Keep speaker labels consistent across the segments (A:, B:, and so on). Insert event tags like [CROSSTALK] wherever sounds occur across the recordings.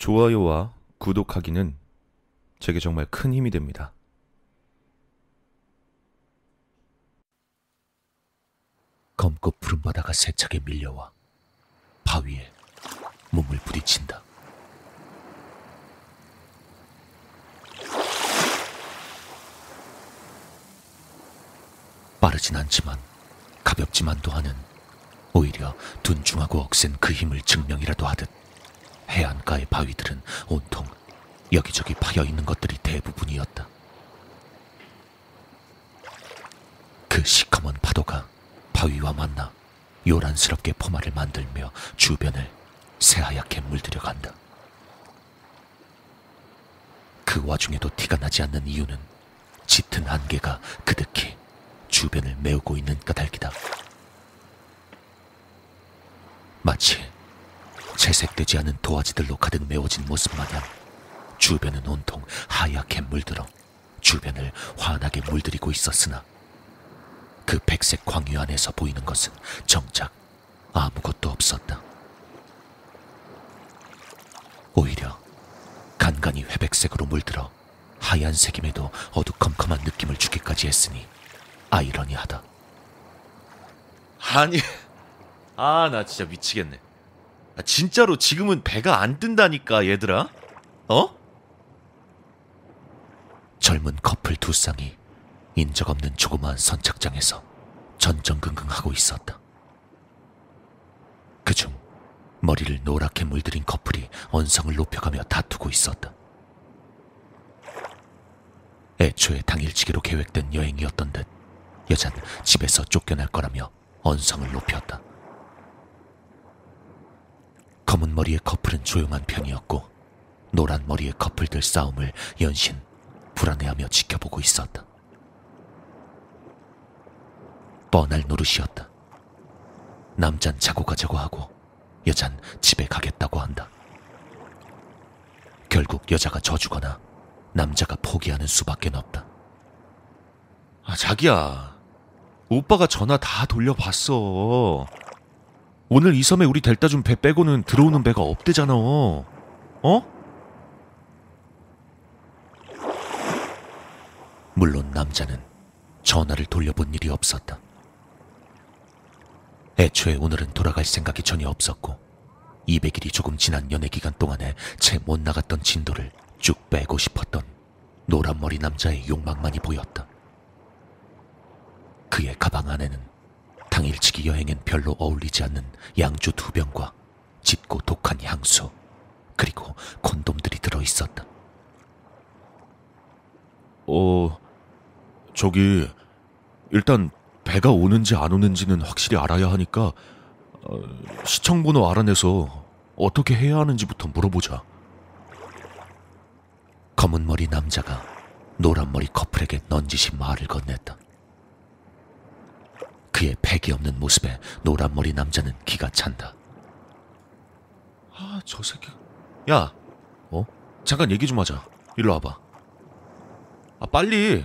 A: 좋아요와 구독하기는 제게 정말 큰 힘이 됩니다.
B: 검고 푸른 바다가 세차게 밀려와 바위에 몸을 부딪힌다. 빠르진 않지만 가볍지만도 하는 오히려 둔중하고 억센 그 힘을 증명이라도 하듯 해안가의 바위들은 온통 여기저기 파여 있는 것들이 대부분이었다. 그 시커먼 파도가 바위와 만나 요란스럽게 포마를 만들며 주변을 새하얗게 물들여 간다. 그 와중에도 티가 나지 않는 이유는 짙은 안개가 그득히 주변을 메우고 있는 까닭이다. 마치 채색되지 않은 도화지들로 가득 메워진 모습 마냥 주변은 온통 하얗게 물들어 주변을 환하게 물들이고 있었으나 그 백색 광유 안에서 보이는 것은 정작 아무것도 없었다. 오히려 간간히 회백색으로 물들어 하얀색임에도 어두컴컴한 느낌을 주기까지 했으니 아이러니하다.
A: 아니, 아, 나 진짜 미치겠네. 아, 진짜로 지금은 배가 안 뜬다니까, 얘들아? 어?
B: 젊은 커플 두 쌍이 인적 없는 조그마한 선착장에서 전전긍긍하고 있었다. 그중 머리를 노랗게 물들인 커플이 언성을 높여가며 다투고 있었다. 애초에 당일치기로 계획된 여행이었던 듯 여잔 집에서 쫓겨날 거라며 언성을 높였다. 검은 머리의 커플은 조용한 편이었고 노란 머리의 커플들 싸움을 연신 불안해하며 지켜보고 있었다. 뻔할 노릇이었다. 남잔 자고 가자고 하고 여잔 집에 가겠다고 한다. 결국 여자가 져주거나 남자가 포기하는 수밖에 없다.
A: 아, 자기야. 오빠가 전화 다 돌려봤어. 오늘 이 섬에 우리 델타 준 배 빼고는 들어오는 배가 없대잖아. 어?
B: 물론 남자는 전화를 돌려본 일이 없었다. 애초에 오늘은 돌아갈 생각이 전혀 없었고 200일이 조금 지난 연애 기간 동안에 채 못 나갔던 진도를 쭉 빼고 싶었던 노란머리 남자의 욕망만이 보였다. 그의 가방 안에는 당일치기 여행엔 별로 어울리지 않는 양주 두 병과 짙고 독한 향수 그리고 콘돔들이 들어 있었다.
A: 어, 저기, 일단 배가 오는지 안 오는지는 확실히 알아야 하니까, 어, 시청번호 알아내서 어떻게 해야 하는지부터 물어보자.
B: 검은 머리 남자가 노란 머리 커플에게 넌지시 말을 건넸다. 그의 패기 없는 모습에 노란 머리 남자는 기가 찬다.
A: 아, 저 새끼. 야, 어? 잠깐 얘기 좀 하자. 일로 와봐. 아, 빨리.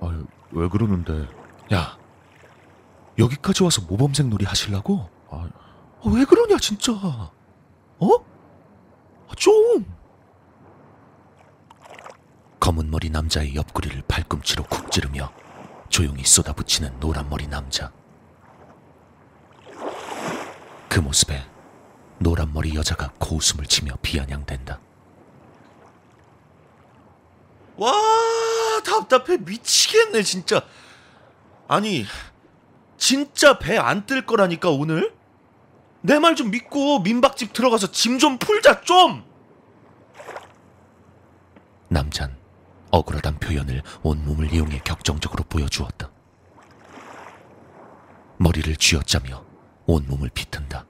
A: 아, 왜 그러는데? 야, 여기까지 와서 모범생 놀이 하실라고? 아, 아, 왜 그러냐, 진짜. 어? 아, 좀.
B: 검은 머리 남자의 옆구리를 발꿈치로 쿡 찌르며 조용히 쏟아붙이는 노란 머리 남자. 그 모습에 노란 머리 여자가 고웃음을 치며 비아냥댄다.
A: 와, 답답해 미치겠네, 진짜. 아니, 진짜 배 안 뜰 거라니까, 오늘? 내 말 좀 믿고 민박집 들어가서 짐 좀 풀자, 좀!
B: 남잔 억울하단 표현을 온몸을 이용해 격정적으로 보여주었다. 머리를 쥐어짜며 온몸을 비튼다.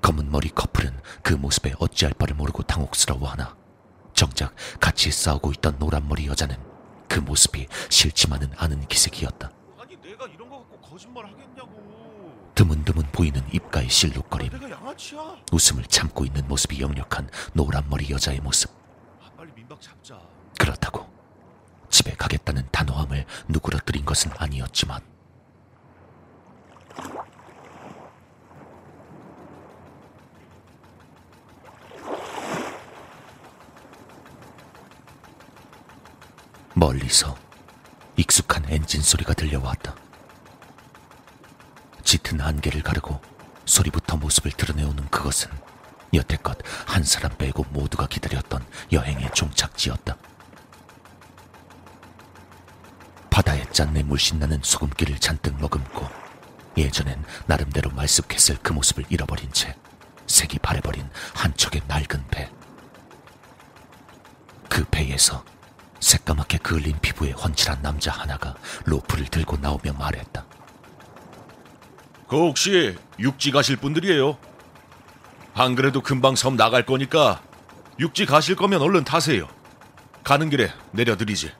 B: 검은 머리 커플은 그 모습에 어찌할 바를 모르고 당혹스러워하나 정작 같이 싸우고 있던 노란 머리 여자는 그 모습이 싫지만은 않은 기색이었다.
A: 아니, 내가 이런 거 갖고 거짓말 하겠냐고.
B: 드문드문 보이는 입가의 실룩거림,
A: 양아치야.
B: 웃음을 참고 있는 모습이 역력한 노란 머리 여자의 모습. 그렇다고 집에 가겠다는 단호함을 누그러뜨린 것은 아니었지만 멀리서 익숙한 엔진 소리가 들려왔다. 짙은 안개를 가르고 소리부터 모습을 드러내오는 그것은 여태껏 한 사람 빼고 모두가 기다렸던 여행의 종착지였다. 바다에 짠내 물씬 나는 소금기를 잔뜩 머금고 예전엔 나름대로 말쑥했을 그 모습을 잃어버린 채 색이 바래버린 한 척의 낡은 배. 그 배에서 새까맣게 그을린 피부에 훤칠한 남자 하나가 로프를 들고 나오며 말했다.
A: 그 혹시 육지 가실 분들이에요? 안 그래도 금방 섬 나갈 거니까 육지 가실 거면 얼른 타세요. 가는 길에 내려드리지.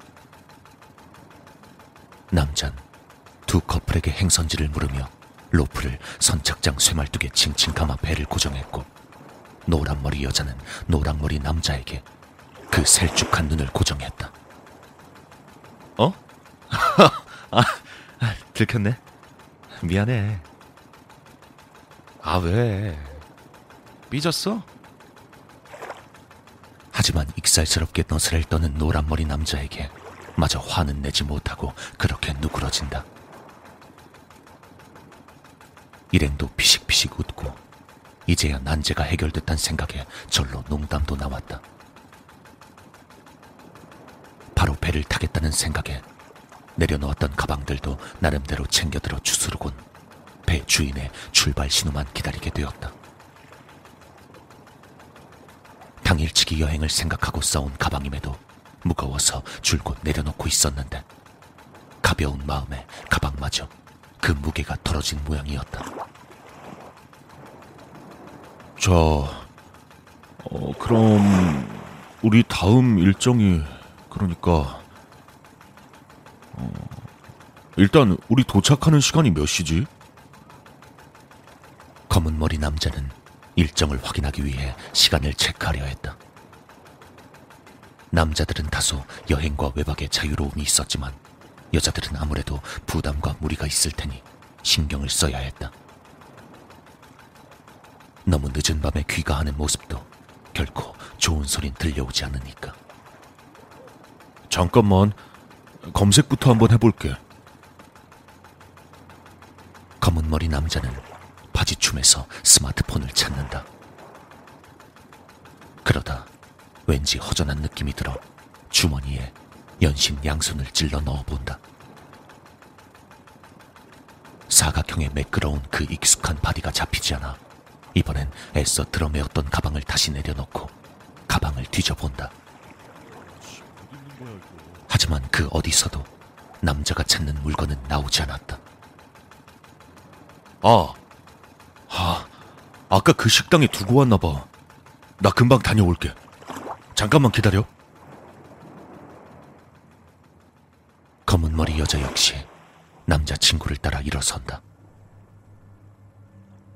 B: 남잔 두 커플에게 행선지를 물으며 로프를 선착장 쇠말뚝에 칭칭 감아 배를 고정했고 노란머리 여자는 노랑머리 남자에게 그 셀쭉한 눈을 고정했다.
A: 어? [LAUGHS] 아, 들켰네. 미안해. 아, 왜? 삐졌어?
B: 하지만 익살스럽게 너스를 떠는 노란머리 남자에게 마저 화는 내지 못하고 그렇게 누그러진다. 일행도 피식피식 웃고 이제야 난제가 해결됐단 생각에 절로 농담도 나왔다. 바로 배를 타겠다는 생각에 내려놓았던 가방들도 나름대로 챙겨들어 주스르곤 배 주인의 출발 신호만 기다리게 되었다. 당일치기 여행을 생각하고 싸운 가방임에도 무거워서 줄곧 내려놓고 있었는데 가벼운 마음에 가방마저 그 무게가 덜어진 모양이었다.
C: 자, 어, 그럼 우리 다음 일정이 그러니까 어, 일단 우리 도착하는 시간이 몇 시지?
B: 검은 머리 남자는 일정을 확인하기 위해 시간을 체크하려 했다. 남자들은 다소 여행과 외박에 자유로움이 있었지만 여자들은 아무래도 부담과 무리가 있을 테니 신경을 써야 했다. 너무 늦은 밤에 귀가하는 모습도 결코 좋은 소린 들려오지 않으니까.
C: 잠깐만 검색부터 한번 해볼게.
B: 검은 머리 남자는 춤에서 스마트폰을 찾는다. 그러다 왠지 허전한 느낌이 들어 주머니에 연신 양손을 찔러 넣어본다. 사각형의 매끄러운 그 익숙한 바디가 잡히지 않아 이번엔 애써 둘러메었던 가방을 다시 내려놓고 가방을 뒤져본다. 하지만 그 어디서도 남자가 찾는 물건은 나오지 않았다.
C: 아, 아, 아까 그 식당에 두고 왔나 봐. 나 금방 다녀올게. 잠깐만 기다려.
B: 검은 머리 여자 역시 남자친구를 따라 일어선다.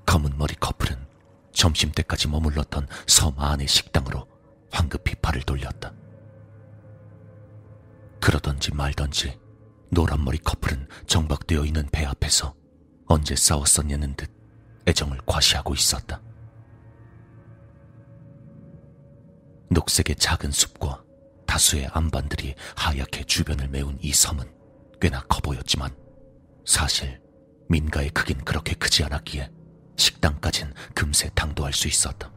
B: 검은 머리 커플은 점심때까지 머물렀던 섬 안의 식당으로 황급히 발을 돌렸다. 그러던지 말던지 노란머리 커플은 정박되어 있는 배 앞에서 언제 싸웠었냐는 듯 애정을 과시하고 있었다. 녹색의 작은 숲과 다수의 암반들이 하얗게 주변을 메운 이 섬은 꽤나 커 보였지만 사실 민가의 크긴 그렇게 크지 않았기에 식당까진 금세 당도할 수 있었다.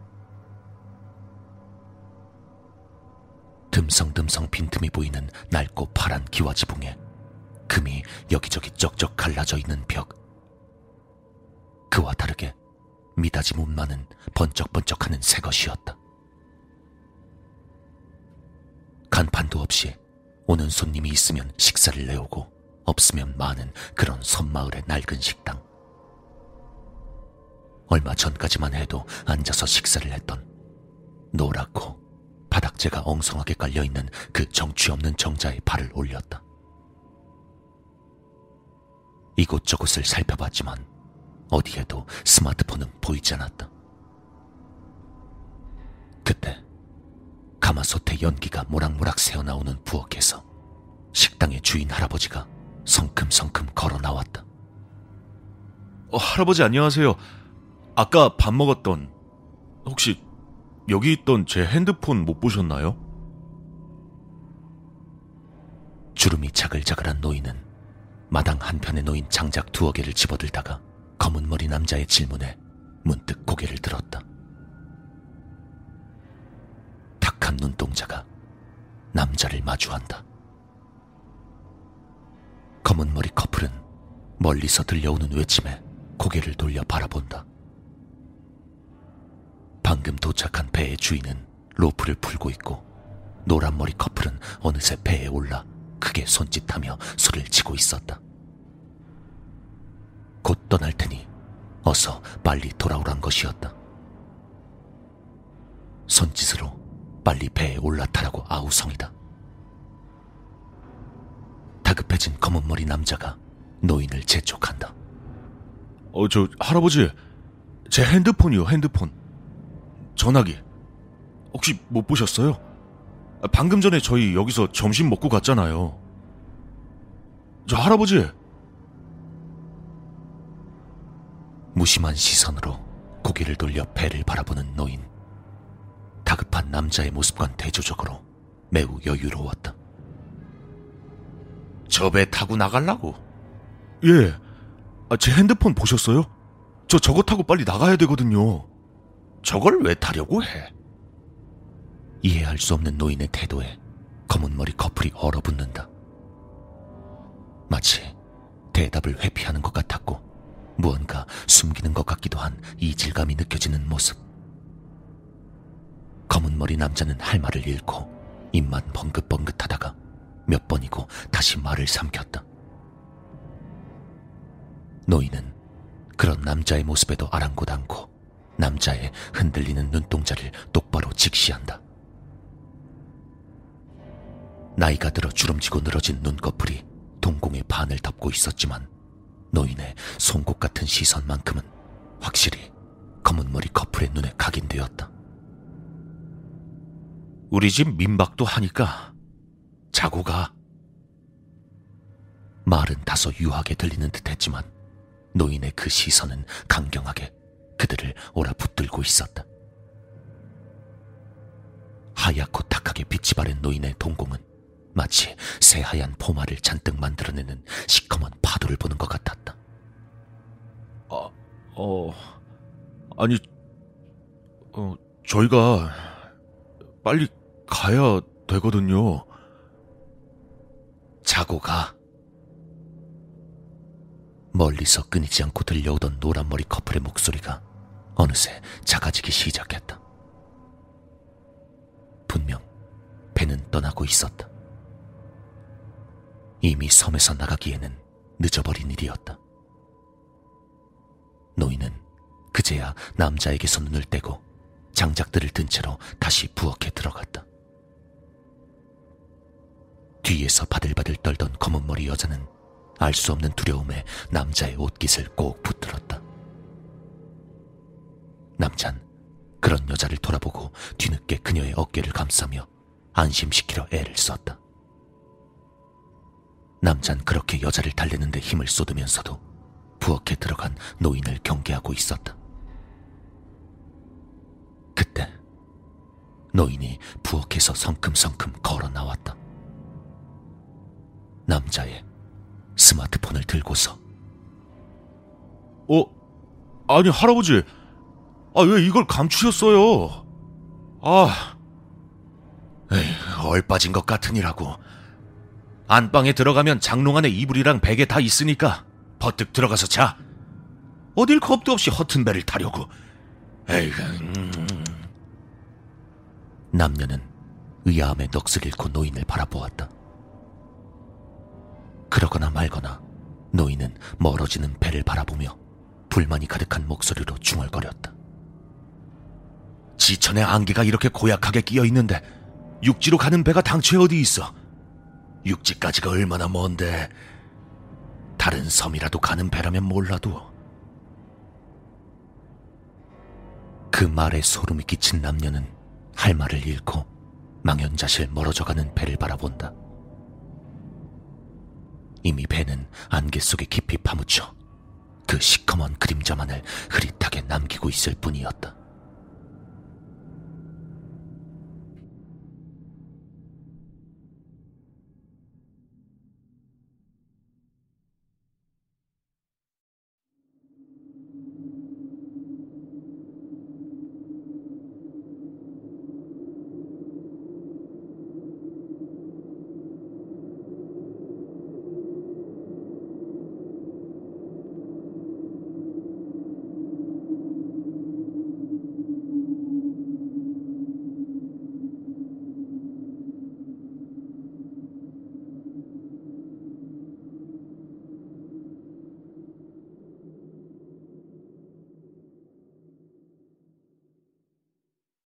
B: 듬성듬성 빈틈이 보이는 낡고 파란 기와 지붕에 금이 여기저기 쩍쩍 갈라져 있는 벽. 그와 다르게 미닫이 문만은 번쩍번쩍하는 새 것이었다. 간판도 없이 오는 손님이 있으면 식사를 내오고 없으면 많은 그런 섬마을의 낡은 식당. 얼마 전까지만 해도 앉아서 식사를 했던 노랗고 바닥재가 엉성하게 깔려있는 그 정취 없는 정자에 발을 올렸다. 이곳저곳을 살펴봤지만 어디에도 스마트폰은 보이지 않았다. 그때 가마솥의 연기가 모락모락 새어나오는 부엌에서 식당의 주인 할아버지가 성큼성큼 걸어 나왔다.
C: 어, 할아버지 안녕하세요. 아까 밥 먹었던 혹시 여기 있던 제 핸드폰 못 보셨나요?
B: 주름이 자글자글한 노인은 마당 한편에 놓인 장작 두어 개를 집어들다가 검은 머리 남자의 질문에 문득 고개를 들었다. 탁한 눈동자가 남자를 마주한다. 검은 머리 커플은 멀리서 들려오는 외침에 고개를 돌려 바라본다. 방금 도착한 배의 주인은 로프를 풀고 있고 노란 머리 커플은 어느새 배에 올라 크게 손짓하며 술을 치고 있었다. 곧 떠날 테니 어서 빨리 돌아오란 것이었다. 손짓으로 빨리 배에 올라타라고 아우성이다. 다급해진 검은머리 남자가 노인을 재촉한다.
C: 어, 저, 할아버지. 제 핸드폰이요, 핸드폰. 전화기. 혹시 못 보셨어요? 아, 방금 전에 저희 여기서 점심 먹고 갔잖아요. 저 할아버지.
B: 무심한 시선으로 고개를 돌려 배를 바라보는 노인. 다급한 남자의 모습과는 대조적으로 매우 여유로웠다.
A: 저 배 타고 나갈라고?
C: 예. 아, 제 핸드폰 보셨어요? 저 저거 타고 빨리 나가야 되거든요.
A: 저걸 왜 타려고 해?
B: 이해할 수 없는 노인의 태도에 검은 머리 커플이 얼어붙는다. 마치 대답을 회피하는 것 같았고 무언가 숨기는 것 같기도 한 이질감이 느껴지는 모습. 검은 머리 남자는 할 말을 잃고 입만 벙긋벙긋하다가 몇 번이고 다시 말을 삼켰다. 노인은 그런 남자의 모습에도 아랑곳 않고 남자의 흔들리는 눈동자를 똑바로 직시한다. 나이가 들어 주름지고 늘어진 눈꺼풀이 동공의 반을 덮고 있었지만 노인의 송곳 같은 시선만큼은 확실히 검은 머리 커플의 눈에 각인되었다.
A: 우리 집 민박도 하니까 자고 가.
B: 말은 다소 유하게 들리는 듯 했지만 노인의 그 시선은 강경하게 그들을 오라붙들고 있었다. 하얗고 탁하게 빛이 바른 노인의 동공은 마치 새하얀 포마를 잔뜩 만들어내는 시커먼 파도를 보는 것 같았다.
C: 아, 어, 아니, 어, 저희가 빨리 가야 되거든요.
B: 자고 가. 멀리서 끊이지 않고 들려오던 노란머리 커플의 목소리가 어느새 작아지기 시작했다. 분명 배는 떠나고 있었다. 이미 섬에서 나가기에는 늦어버린 일이었다. 노인은 그제야 남자에게서 눈을 떼고 장작들을 든 채로 다시 부엌에 들어갔다. 뒤에서 바들바들 떨던 검은 머리 여자는 알 수 없는 두려움에 남자의 옷깃을 꼭 붙들었다. 남잔 그런 여자를 돌아보고 뒤늦게 그녀의 어깨를 감싸며 안심시키려 애를 썼다. 남잔 그렇게 여자를 달래는데 힘을 쏟으면서도 부엌에 들어간 노인을 경계하고 있었다. 그때 노인이 부엌에서 성큼성큼 걸어 나왔다. 남자의 스마트폰을 들고서
C: 어, 아니, 할아버지. 아, 왜 이걸 감추셨어요? 아,
A: 에이, 얼빠진 것 같으니라고. 안방에 들어가면 장롱 안에 이불이랑 베개 다 있으니까 버뜩 들어가서 자. 어딜 겁도 없이 허튼 배를 타려고. 에이, 음.
B: 남녀는 의아함에 넋을 잃고 노인을 바라보았다. 그러거나 말거나 노인은 멀어지는 배를 바라보며 불만이 가득한 목소리로 중얼거렸다.
A: 지천에 안개가 이렇게 고약하게 끼어 있는데 육지로 가는 배가 당초에 어디 있어? 육지까지가 얼마나 먼데 다른 섬이라도 가는 배라면 몰라도
B: 그 말에 소름이 끼친 남녀는 할 말을 잃고 망연자실 멀어져가는 배를 바라본다. 이미 배는 안개 속에 깊이 파묻혀 그 시커먼 그림자만을 흐릿하게 남기고 있을 뿐이었다.